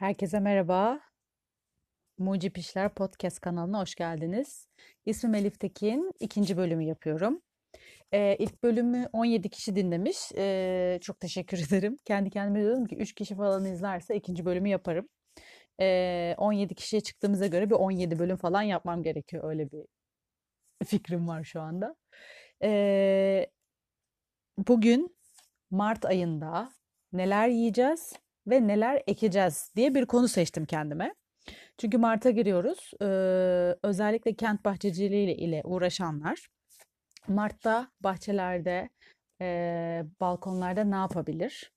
Herkese merhaba. Mucip İşler Podcast kanalına hoş geldiniz. İsmim Elif Tekin. İkinci bölümü yapıyorum. Ee, ilk bölümü 17 kişi dinlemiş. Ee, çok teşekkür ederim. Kendi kendime diyordum ki 3 kişi falan izlerse ikinci bölümü yaparım. Ee, 17 kişiye çıktığımıza göre bir 17 bölüm falan yapmam gerekiyor. Öyle bir fikrim var şu anda. Ee, bugün Mart ayında neler yiyeceğiz ve neler ekeceğiz diye bir konu seçtim kendime. Çünkü Mart'a giriyoruz. Ee, özellikle kent bahçeciliği ile uğraşanlar Mart'ta bahçelerde, e, balkonlarda ne yapabilir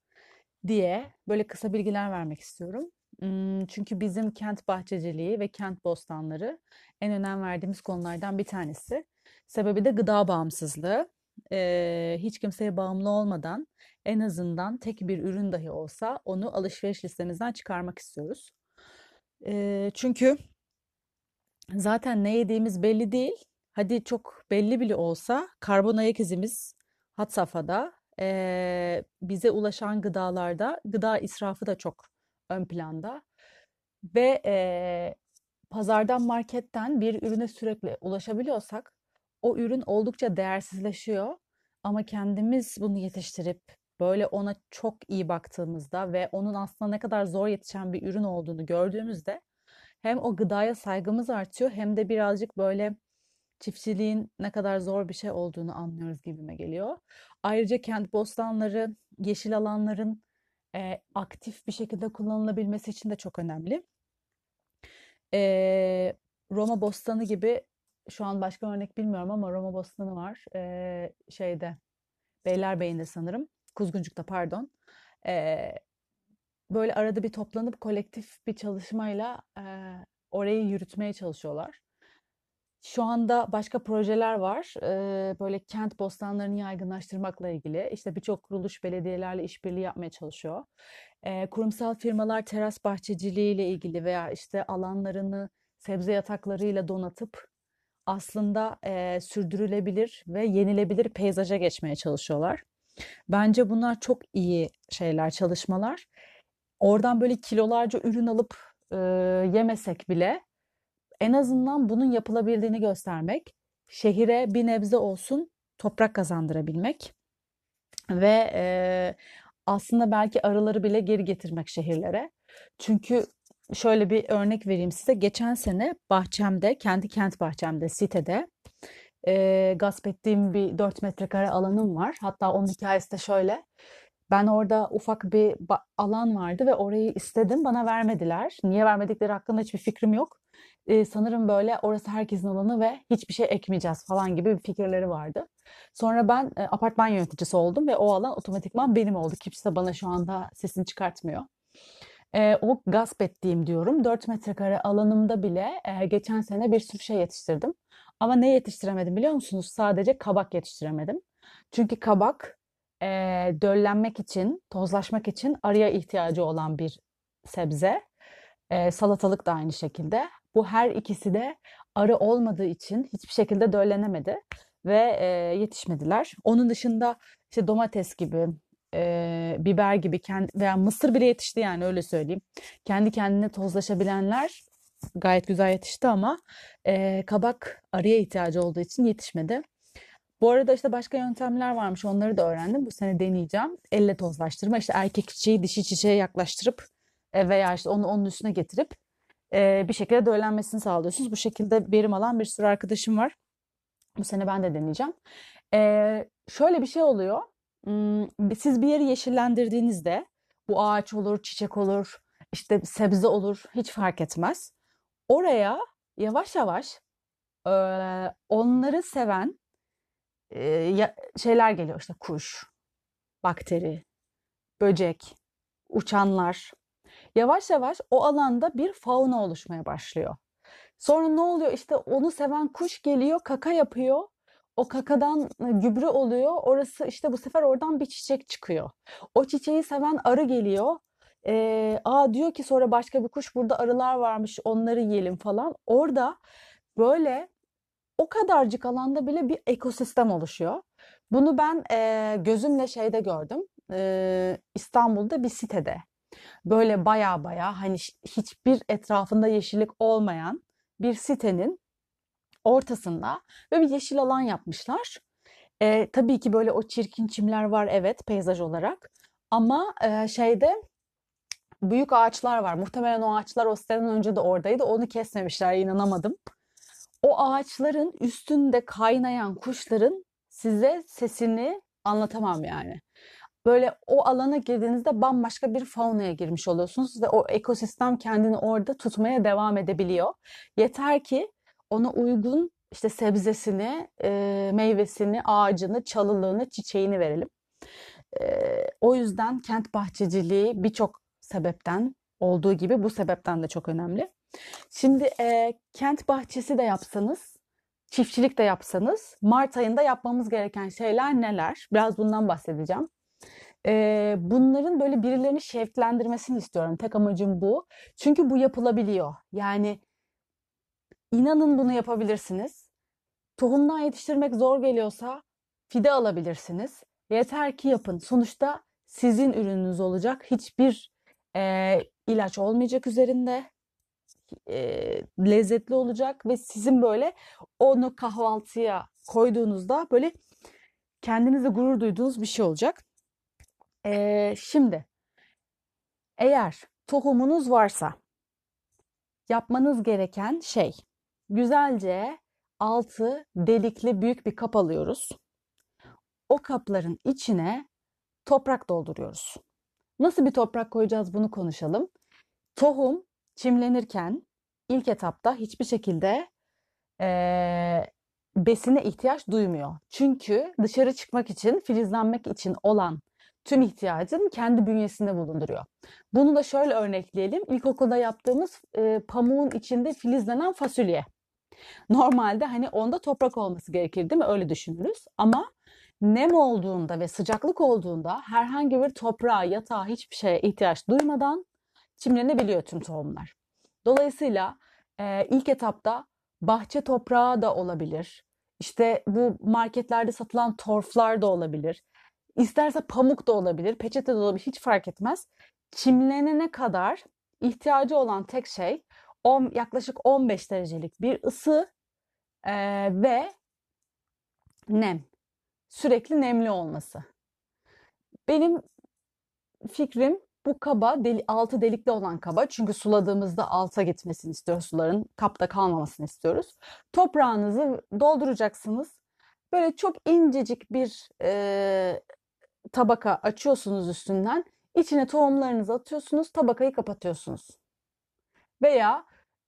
diye böyle kısa bilgiler vermek istiyorum. Hmm, Çünkü bizim kent bahçeciliği ve kent bostanları en önem verdiğimiz konulardan bir tanesi. Sebebi de gıda bağımsızlığı. Ee, hiç kimseye bağımlı olmadan en azından tek bir ürün dahi olsa onu alışveriş listemizden çıkarmak istiyoruz. Ee, çünkü zaten ne yediğimiz belli değil. Hadi çok belli bile olsa karbon ayak izimiz had safhada. Ee, bize ulaşan gıdalarda gıda israfı da çok ön planda. Ve e, pazardan marketten bir ürüne sürekli ulaşabiliyorsak o ürün oldukça değersizleşiyor. Ama kendimiz bunu yetiştirip böyle ona çok iyi baktığımızda ve onun aslında ne kadar zor yetişen bir ürün olduğunu gördüğümüzde hem o gıdaya saygımız artıyor hem de birazcık böyle çiftçiliğin ne kadar zor bir şey olduğunu anlıyoruz gibime geliyor. Ayrıca kent bostanları, yeşil alanların e, aktif bir şekilde kullanılabilmesi için de çok önemli. E, Roma bostanı gibi şu an başka örnek bilmiyorum ama Roma bostanı var. E, şeyde Beylerbeyi'nde sanırım. Kuzguncuk'ta pardon. E, böyle arada bir toplanıp kolektif bir çalışmayla e, orayı yürütmeye çalışıyorlar. Şu anda başka projeler var. Ee, böyle kent bostanlarını yaygınlaştırmakla ilgili. İşte birçok kuruluş belediyelerle işbirliği yapmaya çalışıyor. Ee, kurumsal firmalar teras bahçeciliği ile ilgili veya işte alanlarını sebze yataklarıyla donatıp aslında e, sürdürülebilir ve yenilebilir peyzaja geçmeye çalışıyorlar. Bence bunlar çok iyi şeyler, çalışmalar. Oradan böyle kilolarca ürün alıp e, yemesek bile en azından bunun yapılabildiğini göstermek, şehire bir nebze olsun toprak kazandırabilmek ve e, aslında belki arıları bile geri getirmek şehirlere. Çünkü şöyle bir örnek vereyim size. Geçen sene bahçemde, kendi kent bahçemde, sitede e, gasp ettiğim bir 4 metrekare alanım var. Hatta onun hikayesi de şöyle. Ben orada ufak bir alan vardı ve orayı istedim. Bana vermediler. Niye vermedikleri hakkında hiçbir fikrim yok. Ee, sanırım böyle orası herkesin alanı ve hiçbir şey ekmeyeceğiz falan gibi bir fikirleri vardı. Sonra ben e, apartman yöneticisi oldum ve o alan otomatikman benim oldu. Kimse bana şu anda sesini çıkartmıyor. E, o gasp ettiğim diyorum 4 metrekare alanımda bile e, geçen sene bir sürü şey yetiştirdim. Ama ne yetiştiremedim biliyor musunuz? Sadece kabak yetiştiremedim. Çünkü kabak e, döllenmek için, tozlaşmak için arıya ihtiyacı olan bir sebze. E, salatalık da aynı şekilde. Bu her ikisi de arı olmadığı için hiçbir şekilde döllenemedi ve e, yetişmediler. Onun dışında işte domates gibi, e, biber gibi kendi, veya mısır bile yetişti yani öyle söyleyeyim. Kendi kendine tozlaşabilenler gayet güzel yetişti ama e, kabak arıya ihtiyacı olduğu için yetişmedi. Bu arada işte başka yöntemler varmış onları da öğrendim. Bu sene deneyeceğim. Elle tozlaştırma işte erkek çiçeği dişi çiçeğe yaklaştırıp e, veya işte onu onun üstüne getirip e, bir şekilde döllenmesini sağlıyorsunuz. Bu şekilde verim alan bir sürü arkadaşım var. Bu sene ben de deneyeceğim. E, şöyle bir şey oluyor. Siz bir yeri yeşillendirdiğinizde bu ağaç olur, çiçek olur, işte sebze olur hiç fark etmez. Oraya yavaş yavaş e, onları seven e, şeyler geliyor işte kuş, bakteri, böcek, uçanlar. Yavaş yavaş o alanda bir fauna oluşmaya başlıyor. Sonra ne oluyor? İşte onu seven kuş geliyor, kaka yapıyor. O kakadan gübre oluyor. Orası işte bu sefer oradan bir çiçek çıkıyor. O çiçeği seven arı geliyor. Ee, aa diyor ki sonra başka bir kuş burada arılar varmış onları yiyelim falan. Orada böyle o kadarcık alanda bile bir ekosistem oluşuyor. Bunu ben e, gözümle şeyde gördüm. E, İstanbul'da bir sitede. Böyle baya baya hani hiçbir etrafında yeşillik olmayan bir sitenin ortasında böyle bir yeşil alan yapmışlar. E, tabii ki böyle o çirkin çimler var evet peyzaj olarak. Ama e, şeyde büyük ağaçlar var. Muhtemelen o ağaçlar o siteden önce de oradaydı. Onu kesmemişler inanamadım. O ağaçların üstünde kaynayan kuşların size sesini anlatamam yani. Böyle o alana girdiğinizde bambaşka bir faunaya girmiş oluyorsunuz ve o ekosistem kendini orada tutmaya devam edebiliyor. Yeter ki ona uygun işte sebzesini, e, meyvesini, ağacını, çalılığını, çiçeğini verelim. E, o yüzden kent bahçeciliği birçok sebepten olduğu gibi bu sebepten de çok önemli. Şimdi e, kent bahçesi de yapsanız, çiftçilik de yapsanız Mart ayında yapmamız gereken şeyler neler? Biraz bundan bahsedeceğim. E, bunların böyle birilerini şevklendirmesini istiyorum. Tek amacım bu. Çünkü bu yapılabiliyor. Yani inanın bunu yapabilirsiniz. Tohumdan yetiştirmek zor geliyorsa fide alabilirsiniz. Yeter ki yapın. Sonuçta sizin ürününüz olacak. Hiçbir e, ilaç olmayacak üzerinde. E, lezzetli olacak ve sizin böyle onu kahvaltıya koyduğunuzda böyle kendinize gurur duyduğunuz bir şey olacak. E, şimdi eğer tohumunuz varsa yapmanız gereken şey güzelce altı delikli büyük bir kap alıyoruz. O kapların içine toprak dolduruyoruz. Nasıl bir toprak koyacağız bunu konuşalım. Tohum çimlenirken ilk etapta hiçbir şekilde e, besine ihtiyaç duymuyor. Çünkü dışarı çıkmak için, filizlenmek için olan tüm ihtiyacını kendi bünyesinde bulunduruyor. Bunu da şöyle örnekleyelim. İlkokulda yaptığımız e, pamuğun içinde filizlenen fasulye. Normalde hani onda toprak olması gerekir değil mi? Öyle düşünürüz. Ama nem olduğunda ve sıcaklık olduğunda herhangi bir toprağa, yatağa hiçbir şeye ihtiyaç duymadan çimlenebiliyor tüm tohumlar. Dolayısıyla e, ilk etapta bahçe toprağı da olabilir. İşte bu marketlerde satılan torflar da olabilir. İsterse pamuk da olabilir, peçete de olabilir hiç fark etmez. Çimlenene kadar ihtiyacı olan tek şey on, yaklaşık 15 derecelik bir ısı e, ve nem. Sürekli nemli olması. Benim fikrim bu kaba deli, altı delikli olan kaba çünkü suladığımızda alta gitmesini istiyoruz suların kapta kalmamasını istiyoruz. Toprağınızı dolduracaksınız. Böyle çok incecik bir e, tabaka açıyorsunuz üstünden. İçine tohumlarınızı atıyorsunuz, tabakayı kapatıyorsunuz. Veya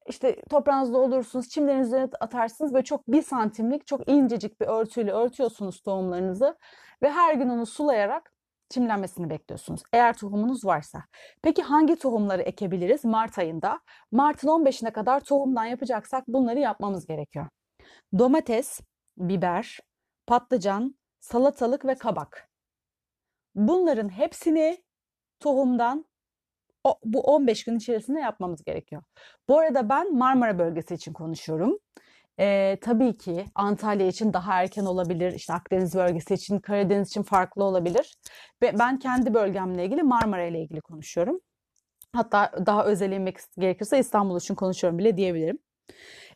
işte toprağınızı doldurursunuz, çimlerin üzerine atarsınız. Böyle çok bir santimlik çok incecik bir örtüyle örtüyorsunuz tohumlarınızı. Ve her gün onu sulayarak çimlenmesini bekliyorsunuz. Eğer tohumunuz varsa. Peki hangi tohumları ekebiliriz Mart ayında? Mart'ın 15'ine kadar tohumdan yapacaksak bunları yapmamız gerekiyor. Domates, biber, patlıcan, salatalık ve kabak. Bunların hepsini tohumdan o, bu 15 gün içerisinde yapmamız gerekiyor. Bu arada ben Marmara bölgesi için konuşuyorum. Ee, tabii ki Antalya için daha erken olabilir, işte Akdeniz bölgesi için, Karadeniz için farklı olabilir. Ve ben kendi bölgemle ilgili Marmara ile ilgili konuşuyorum. Hatta daha özel gerekirse İstanbul için konuşuyorum bile diyebilirim.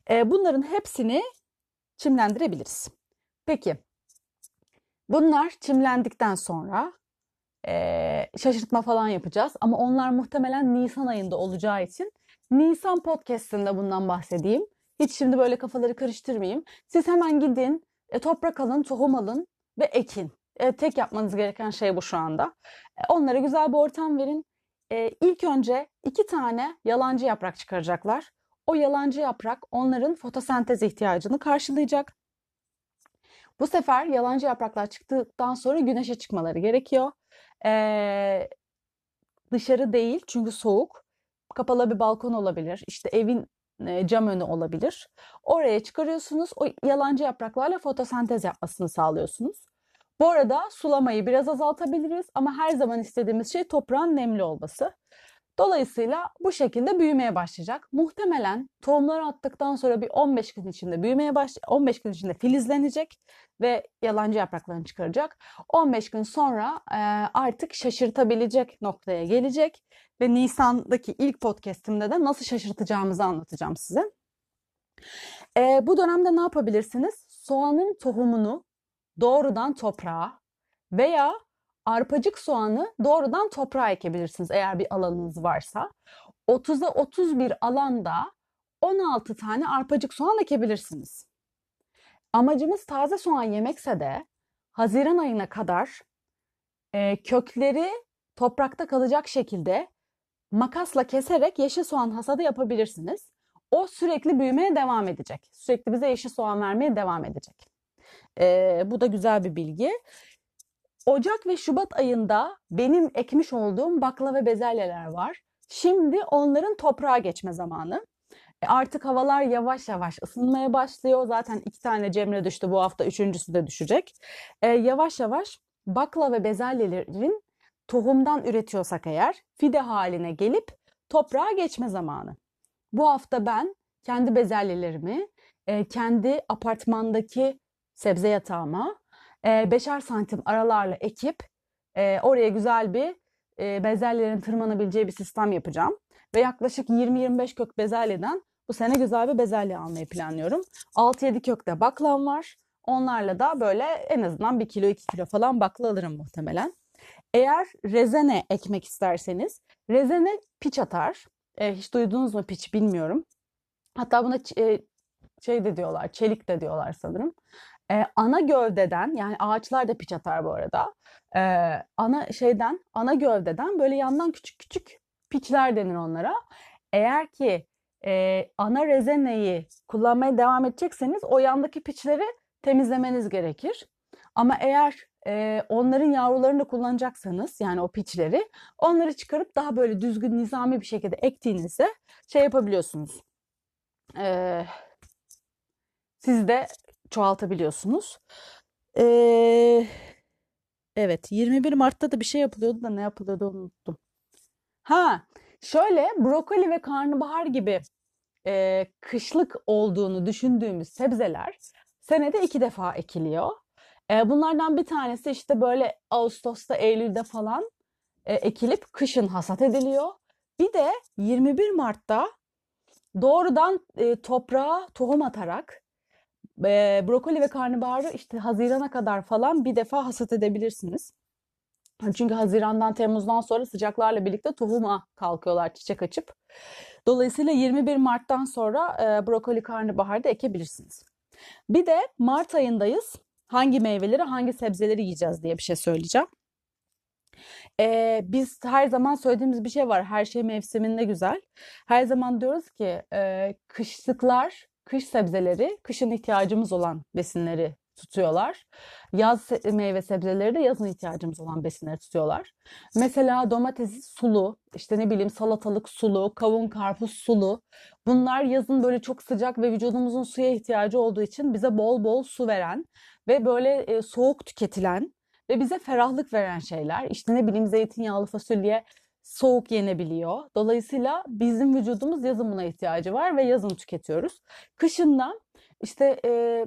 Ee, bunların hepsini çimlendirebiliriz. Peki, bunlar çimlendikten sonra e, şaşırtma falan yapacağız. Ama onlar muhtemelen Nisan ayında olacağı için Nisan podcast'inde bundan bahsedeyim. Hiç şimdi böyle kafaları karıştırmayayım. Siz hemen gidin, e, toprak alın, tohum alın ve ekin. E, tek yapmanız gereken şey bu şu anda. E, onlara güzel bir ortam verin. E, ilk önce iki tane yalancı yaprak çıkaracaklar. O yalancı yaprak onların fotosentez ihtiyacını karşılayacak. Bu sefer yalancı yapraklar çıktıktan sonra güneşe çıkmaları gerekiyor. Ee, dışarı değil çünkü soğuk. Kapalı bir balkon olabilir. İşte evin e, cam önü olabilir. Oraya çıkarıyorsunuz. O yalancı yapraklarla fotosentez yapmasını sağlıyorsunuz. Bu arada sulamayı biraz azaltabiliriz ama her zaman istediğimiz şey toprağın nemli olması. Dolayısıyla bu şekilde büyümeye başlayacak. Muhtemelen tohumları attıktan sonra bir 15 gün içinde büyümeye baş 15 gün içinde filizlenecek ve yalancı yapraklarını çıkaracak. 15 gün sonra e, artık şaşırtabilecek noktaya gelecek ve Nisan'daki ilk podcast'imde de nasıl şaşırtacağımızı anlatacağım size. E, bu dönemde ne yapabilirsiniz? Soğanın tohumunu doğrudan toprağa veya arpacık soğanı doğrudan toprağa ekebilirsiniz eğer bir alanınız varsa. 30'a 31 alanda 16 tane arpacık soğan ekebilirsiniz. Amacımız taze soğan yemekse de Haziran ayına kadar e, kökleri toprakta kalacak şekilde makasla keserek yeşil soğan hasadı yapabilirsiniz. O sürekli büyümeye devam edecek. Sürekli bize yeşil soğan vermeye devam edecek. E, bu da güzel bir bilgi. Ocak ve Şubat ayında benim ekmiş olduğum bakla ve bezelyeler var. Şimdi onların toprağa geçme zamanı. E artık havalar yavaş yavaş ısınmaya başlıyor. Zaten iki tane cemre düştü bu hafta üçüncüsü de düşecek. E, yavaş yavaş bakla ve bezelyelerin tohumdan üretiyorsak eğer fide haline gelip toprağa geçme zamanı. Bu hafta ben kendi bezelyelerimi e, kendi apartmandaki sebze yatağıma e, beşer santim aralarla ekip e, oraya güzel bir e, bezelyelerin tırmanabileceği bir sistem yapacağım. Ve yaklaşık 20-25 kök bezelyeden bu sene güzel bir bezelye almayı planlıyorum. 6-7 kökte baklam var. Onlarla da böyle en azından 1 kilo 2 kilo falan bakla alırım muhtemelen. Eğer rezene ekmek isterseniz rezene piç atar. E, hiç duydunuz mu piç bilmiyorum. Hatta buna e, şey de diyorlar, çelik de diyorlar sanırım. Ee, ana gövdeden yani ağaçlar da piç atar bu arada. Ee, ana şeyden ana gövdeden böyle yandan küçük küçük piçler denir onlara. Eğer ki e, ana rezeneyi kullanmaya devam edecekseniz o yandaki piçleri temizlemeniz gerekir. Ama eğer e, onların yavrularını da kullanacaksanız yani o piçleri onları çıkarıp daha böyle düzgün nizami bir şekilde ektiğinizde şey yapabiliyorsunuz. E, siz de çoğaltabiliyorsunuz. Ee, evet 21 Mart'ta da bir şey yapılıyordu da ne yapılıyordu unuttum. Ha şöyle brokoli ve karnabahar gibi e, kışlık olduğunu düşündüğümüz sebzeler senede iki defa ekiliyor. E, bunlardan bir tanesi işte böyle Ağustos'ta, Eylül'de falan e, ekilip kışın hasat ediliyor. Bir de 21 Mart'ta doğrudan e, toprağa tohum atarak e, brokoli ve karnabaharı işte Haziran'a kadar falan bir defa hasat edebilirsiniz. Çünkü Haziran'dan Temmuz'dan sonra sıcaklarla birlikte tohuma kalkıyorlar çiçek açıp. Dolayısıyla 21 Mart'tan sonra e, brokoli karnabaharı da ekebilirsiniz. Bir de Mart ayındayız. Hangi meyveleri, hangi sebzeleri yiyeceğiz diye bir şey söyleyeceğim. Ee, biz her zaman söylediğimiz bir şey var. Her şey mevsiminde güzel. Her zaman diyoruz ki e, kışlıklar kış sebzeleri kışın ihtiyacımız olan besinleri tutuyorlar. Yaz meyve sebzeleri de yazın ihtiyacımız olan besinleri tutuyorlar. Mesela domatesi sulu, işte ne bileyim salatalık sulu, kavun karpuz sulu. Bunlar yazın böyle çok sıcak ve vücudumuzun suya ihtiyacı olduğu için bize bol bol su veren ve böyle e, soğuk tüketilen ve bize ferahlık veren şeyler. İşte ne bileyim zeytinyağlı fasulye soğuk yenebiliyor. Dolayısıyla bizim vücudumuz yazın buna ihtiyacı var ve yazın tüketiyoruz. Kışında işte e,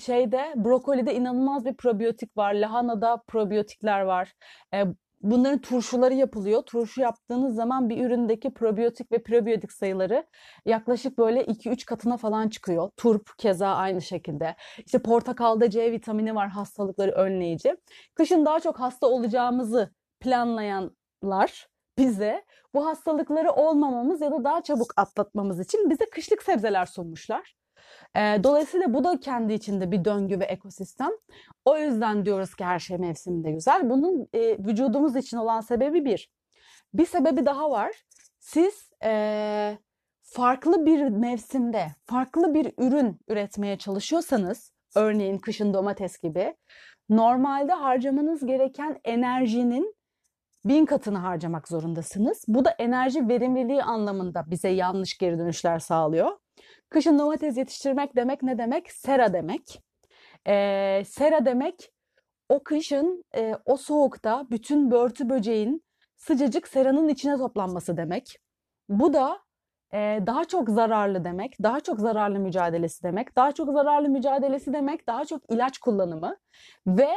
şeyde brokolide inanılmaz bir probiyotik var. Lahanada probiyotikler var. E, bunların turşuları yapılıyor. Turşu yaptığınız zaman bir üründeki probiyotik ve prebiyotik sayıları yaklaşık böyle 2-3 katına falan çıkıyor. Turp keza aynı şekilde. İşte portakalda C vitamini var hastalıkları önleyici. Kışın daha çok hasta olacağımızı planlayanlar bize bu hastalıkları olmamamız ya da daha çabuk atlatmamız için bize kışlık sebzeler sunmuşlar. dolayısıyla bu da kendi içinde bir döngü ve ekosistem. O yüzden diyoruz ki her şey mevsiminde güzel. Bunun e, vücudumuz için olan sebebi bir. Bir sebebi daha var. Siz e, farklı bir mevsimde farklı bir ürün üretmeye çalışıyorsanız, örneğin kışın domates gibi, normalde harcamanız gereken enerjinin bin katını harcamak zorundasınız. Bu da enerji verimliliği anlamında bize yanlış geri dönüşler sağlıyor. Kışın domates yetiştirmek demek ne demek? Sera demek. Ee, sera demek o kışın e, o soğukta bütün börtü böceğin sıcacık seranın içine toplanması demek. Bu da e, daha çok zararlı demek, daha çok zararlı mücadelesi demek, daha çok zararlı mücadelesi demek, daha çok ilaç kullanımı ve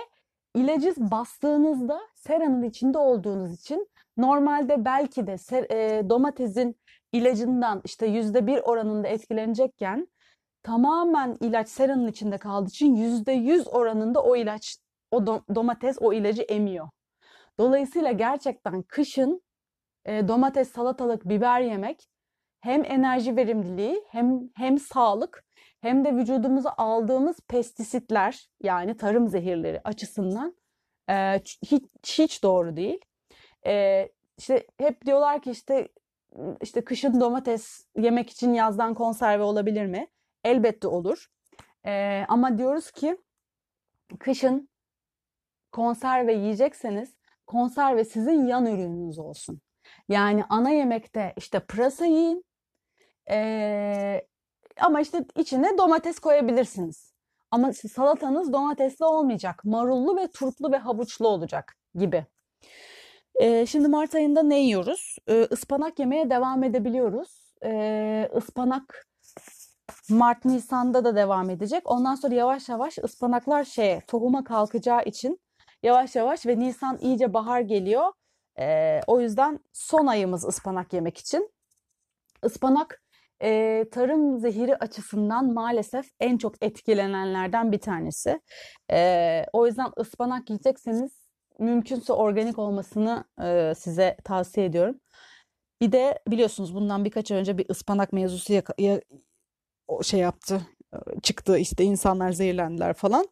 ilacı bastığınızda seranın içinde olduğunuz için normalde belki de e, domatesin ilacından işte yüzde bir oranında etkilenecekken tamamen ilaç seranın içinde kaldığı için yüzde yüz oranında o ilaç, o domates o ilacı emiyor. Dolayısıyla gerçekten kışın e, domates, salatalık, biber yemek hem enerji verimliliği hem hem sağlık hem de vücudumuza aldığımız pestisitler yani tarım zehirleri açısından e, hiç, hiç doğru değil. E, işte hep diyorlar ki işte işte kışın domates yemek için yazdan konserve olabilir mi? Elbette olur. E, ama diyoruz ki kışın konserve yiyecekseniz konserve sizin yan ürününüz olsun. Yani ana yemekte işte pırasa yiyin. Ee, ama işte içine domates koyabilirsiniz. Ama salatanız domatesli olmayacak. Marullu ve turplu ve havuçlu olacak gibi. Ee, şimdi Mart ayında ne yiyoruz? Ee, ıspanak yemeye devam edebiliyoruz. Ee, ıspanak Mart Nisan'da da devam edecek. Ondan sonra yavaş yavaş ıspanaklar şeye tohuma kalkacağı için yavaş yavaş ve Nisan iyice bahar geliyor. Ee, o yüzden son ayımız ıspanak yemek için. Ispanak e, tarım zehiri açısından maalesef en çok etkilenenlerden bir tanesi. E, o yüzden ıspanak yiyecekseniz mümkünse organik olmasını e, size tavsiye ediyorum. Bir de biliyorsunuz bundan birkaç ay önce bir ıspanak mevzusu ya, ya, şey yaptı çıktı işte insanlar zehirlendiler falan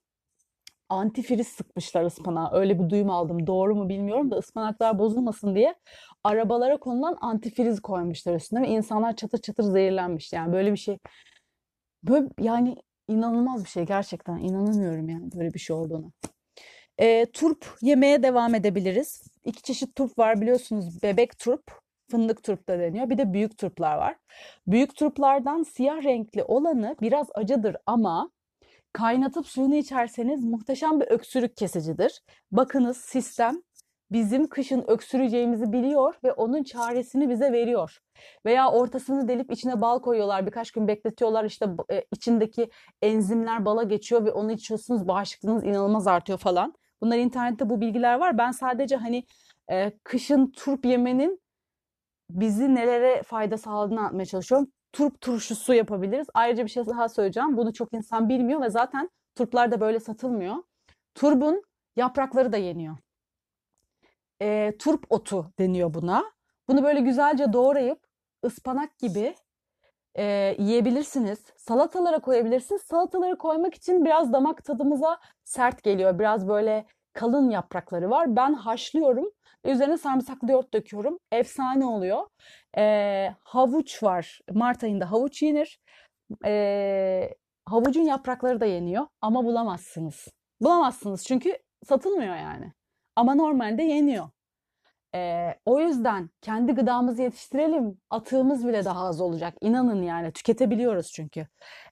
antifriz sıkmışlar ıspanağa. Öyle bir duyum aldım. Doğru mu bilmiyorum da ıspanaklar bozulmasın diye arabalara konulan antifriz koymuşlar üstüne ve insanlar çatır çatır zehirlenmiş. Yani böyle bir şey böyle yani inanılmaz bir şey gerçekten inanamıyorum yani böyle bir şey olduğunu. E, turp yemeye devam edebiliriz. İki çeşit turp var biliyorsunuz. Bebek turp, fındık turp da deniyor. Bir de büyük turplar var. Büyük turplardan siyah renkli olanı biraz acıdır ama Kaynatıp suyunu içerseniz muhteşem bir öksürük kesicidir. Bakınız sistem bizim kışın öksüreceğimizi biliyor ve onun çaresini bize veriyor. Veya ortasını delip içine bal koyuyorlar. Birkaç gün bekletiyorlar. işte e, içindeki enzimler bala geçiyor ve onu içiyorsunuz. Bağışıklığınız inanılmaz artıyor falan. Bunlar internette bu bilgiler var. Ben sadece hani e, kışın turp yemenin bizi nelere fayda sağladığını anlatmaya çalışıyorum turp turşusu yapabiliriz. Ayrıca bir şey daha söyleyeceğim. Bunu çok insan bilmiyor ve zaten turplar da böyle satılmıyor. Turbun yaprakları da yeniyor. E, turp otu deniyor buna. Bunu böyle güzelce doğrayıp ıspanak gibi e, yiyebilirsiniz. Salatalara koyabilirsiniz. Salatalara koymak için biraz damak tadımıza sert geliyor. Biraz böyle kalın yaprakları var. Ben haşlıyorum. Üzerine sarımsaklı yoğurt döküyorum. Efsane oluyor. Ee, havuç var. Mart ayında havuç yenir. Ee, havucun yaprakları da yeniyor ama bulamazsınız. Bulamazsınız çünkü satılmıyor yani. Ama normalde yeniyor. Ee, o yüzden kendi gıdamızı yetiştirelim. Atığımız bile daha az olacak. İnanın yani tüketebiliyoruz çünkü.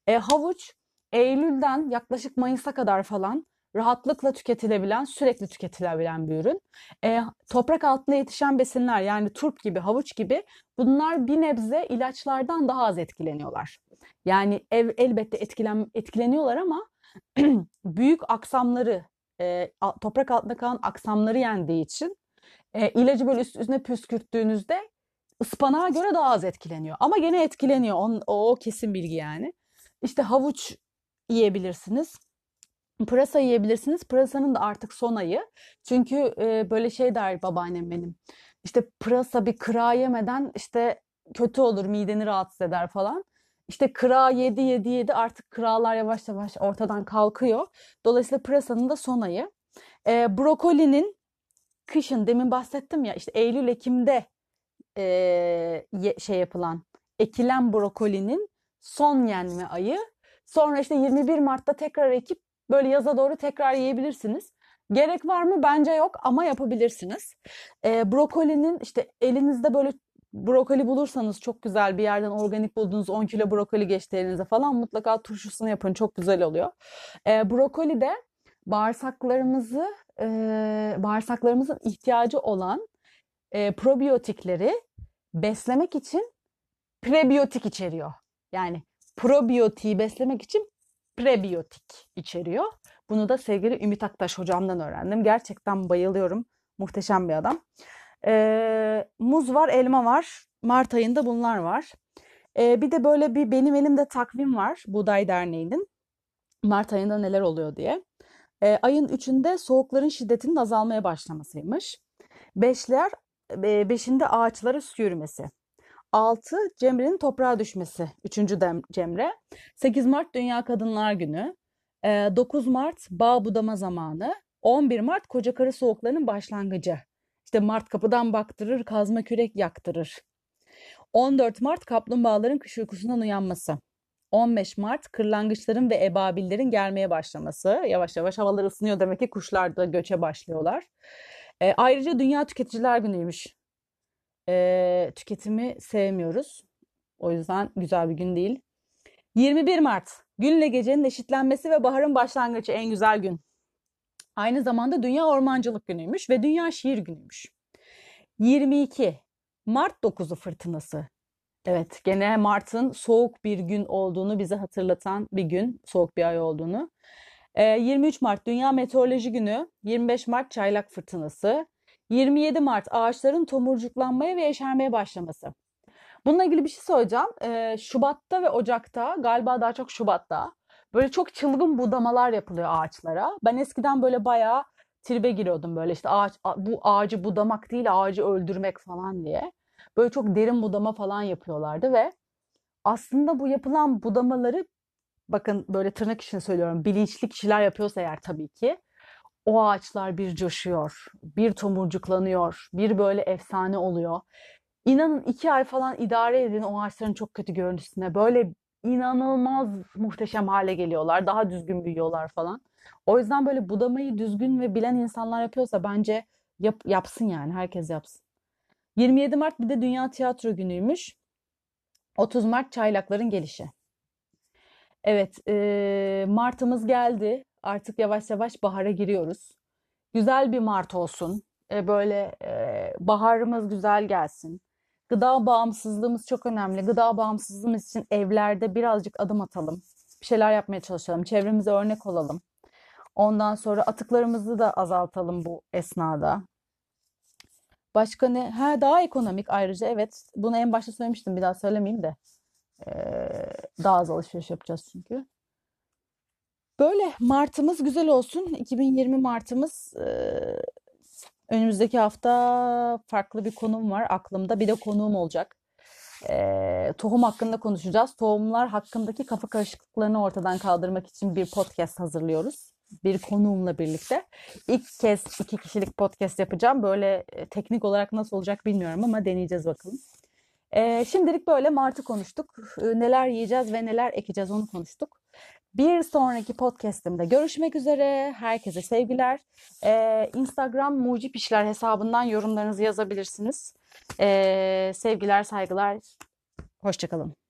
Ee, havuç Eylül'den yaklaşık Mayıs'a kadar falan rahatlıkla tüketilebilen, sürekli tüketilebilen bir ürün. E, toprak altında yetişen besinler yani turp gibi, havuç gibi bunlar bir nebze ilaçlardan daha az etkileniyorlar. Yani ev, elbette etkilen, etkileniyorlar ama büyük aksamları, e, toprak altında kalan aksamları yendiği için e, ilacı böyle üst üstüne püskürttüğünüzde ıspanağa göre daha az etkileniyor. Ama gene etkileniyor. O, o, o kesin bilgi yani. İşte havuç yiyebilirsiniz. Pırasa yiyebilirsiniz. Pırasanın da artık son ayı. Çünkü e, böyle şey der babaannem benim. İşte pırasa bir kıra yemeden işte kötü olur, mideni rahatsız eder falan. İşte kıra yedi yedi yedi artık kıralar yavaş yavaş ortadan kalkıyor. Dolayısıyla pırasanın da son ayı. E, brokolinin kışın demin bahsettim ya işte Eylül Ekim'de e, şey yapılan ekilen brokolinin son yenme ayı. Sonra işte 21 Mart'ta tekrar ekip Böyle yaza doğru tekrar yiyebilirsiniz. Gerek var mı? Bence yok ama yapabilirsiniz. Ee, brokolinin işte elinizde böyle brokoli bulursanız çok güzel bir yerden organik bulduğunuz 10 kilo brokoli geçti elinize falan mutlaka turşusunu yapın çok güzel oluyor. Ee, brokoli de bağırsaklarımızı e, bağırsaklarımızın ihtiyacı olan e, probiyotikleri beslemek için prebiyotik içeriyor. Yani probiyotiği beslemek için prebiyotik içeriyor. Bunu da sevgili Ümit Aktaş hocamdan öğrendim. Gerçekten bayılıyorum. Muhteşem bir adam. Ee, muz var, elma var. Mart ayında bunlar var. Ee, bir de böyle bir benim elimde takvim var Buğday Derneği'nin. Mart ayında neler oluyor diye. Ee, ayın 3'ünde soğukların şiddetinin azalmaya başlamasıymış. Beşler, e, beşinde ağaçlara su yürümesi. 6 Cemre'nin toprağa düşmesi. 3. Cemre. 8 Mart Dünya Kadınlar Günü. 9 Mart bağ budama zamanı. 11 Mart koca karı soğuklarının başlangıcı. İşte Mart kapıdan baktırır, kazma kürek yaktırır. 14 Mart kaplumbağaların kış uykusundan uyanması. 15 Mart kırlangıçların ve ebabillerin gelmeye başlaması. Yavaş yavaş havalar ısınıyor demek ki kuşlar da göçe başlıyorlar. E, ayrıca Dünya Tüketiciler Günü'ymüş. E, tüketimi sevmiyoruz. O yüzden güzel bir gün değil. 21 Mart günle gecenin eşitlenmesi ve baharın başlangıcı en güzel gün. Aynı zamanda Dünya Ormancılık Günü'ymüş ve Dünya Şiir Günü'ymüş. 22 Mart 9'u fırtınası. Evet, gene Mart'ın soğuk bir gün olduğunu bize hatırlatan bir gün, soğuk bir ay olduğunu. Ee, 23 Mart Dünya Meteoroloji Günü, 25 Mart Çaylak Fırtınası, 27 Mart ağaçların tomurcuklanmaya ve yeşermeye başlaması. Bununla ilgili bir şey söyleyeceğim. Ee, Şubat'ta ve Ocak'ta, galiba daha çok Şubat'ta, böyle çok çılgın budamalar yapılıyor ağaçlara. Ben eskiden böyle bayağı tribe giriyordum böyle işte ağaç, bu ağacı budamak değil ağacı öldürmek falan diye. Böyle çok derin budama falan yapıyorlardı ve aslında bu yapılan budamaları bakın böyle tırnak içinde söylüyorum bilinçli kişiler yapıyorsa eğer tabii ki o ağaçlar bir coşuyor, bir tomurcuklanıyor, bir böyle efsane oluyor. İnanın iki ay falan idare edin o ağaçların çok kötü görüntüsüne. Böyle inanılmaz muhteşem hale geliyorlar. Daha düzgün büyüyorlar falan. O yüzden böyle budamayı düzgün ve bilen insanlar yapıyorsa bence yap, yapsın yani. Herkes yapsın. 27 Mart bir de Dünya Tiyatro Günü'ymüş. 30 Mart Çaylakların gelişi. Evet, e, Mart'ımız geldi. Artık yavaş yavaş bahara giriyoruz. Güzel bir Mart olsun. E, böyle e, baharımız güzel gelsin. Gıda bağımsızlığımız çok önemli. Gıda bağımsızlığımız için evlerde birazcık adım atalım. Bir şeyler yapmaya çalışalım. Çevremize örnek olalım. Ondan sonra atıklarımızı da azaltalım bu esnada. Başka ne? Ha daha ekonomik ayrıca evet. Bunu en başta söylemiştim. Bir daha söylemeyeyim de. Ee, daha az alışveriş yapacağız çünkü. Böyle Mart'ımız güzel olsun. 2020 Mart'ımız e, önümüzdeki hafta farklı bir konum var aklımda. Bir de konuğum olacak. E, tohum hakkında konuşacağız. Tohumlar hakkındaki kafa karışıklıklarını ortadan kaldırmak için bir podcast hazırlıyoruz bir konuğumla birlikte. İlk kez iki kişilik podcast yapacağım. Böyle e, teknik olarak nasıl olacak bilmiyorum ama deneyeceğiz bakalım. Ee, şimdilik böyle Mart'ı konuştuk. Ee, neler yiyeceğiz ve neler ekeceğiz onu konuştuk. Bir sonraki podcast'imde görüşmek üzere. Herkese sevgiler. Ee, Instagram Mucip İşler hesabından yorumlarınızı yazabilirsiniz. Ee, sevgiler, saygılar. Hoşçakalın.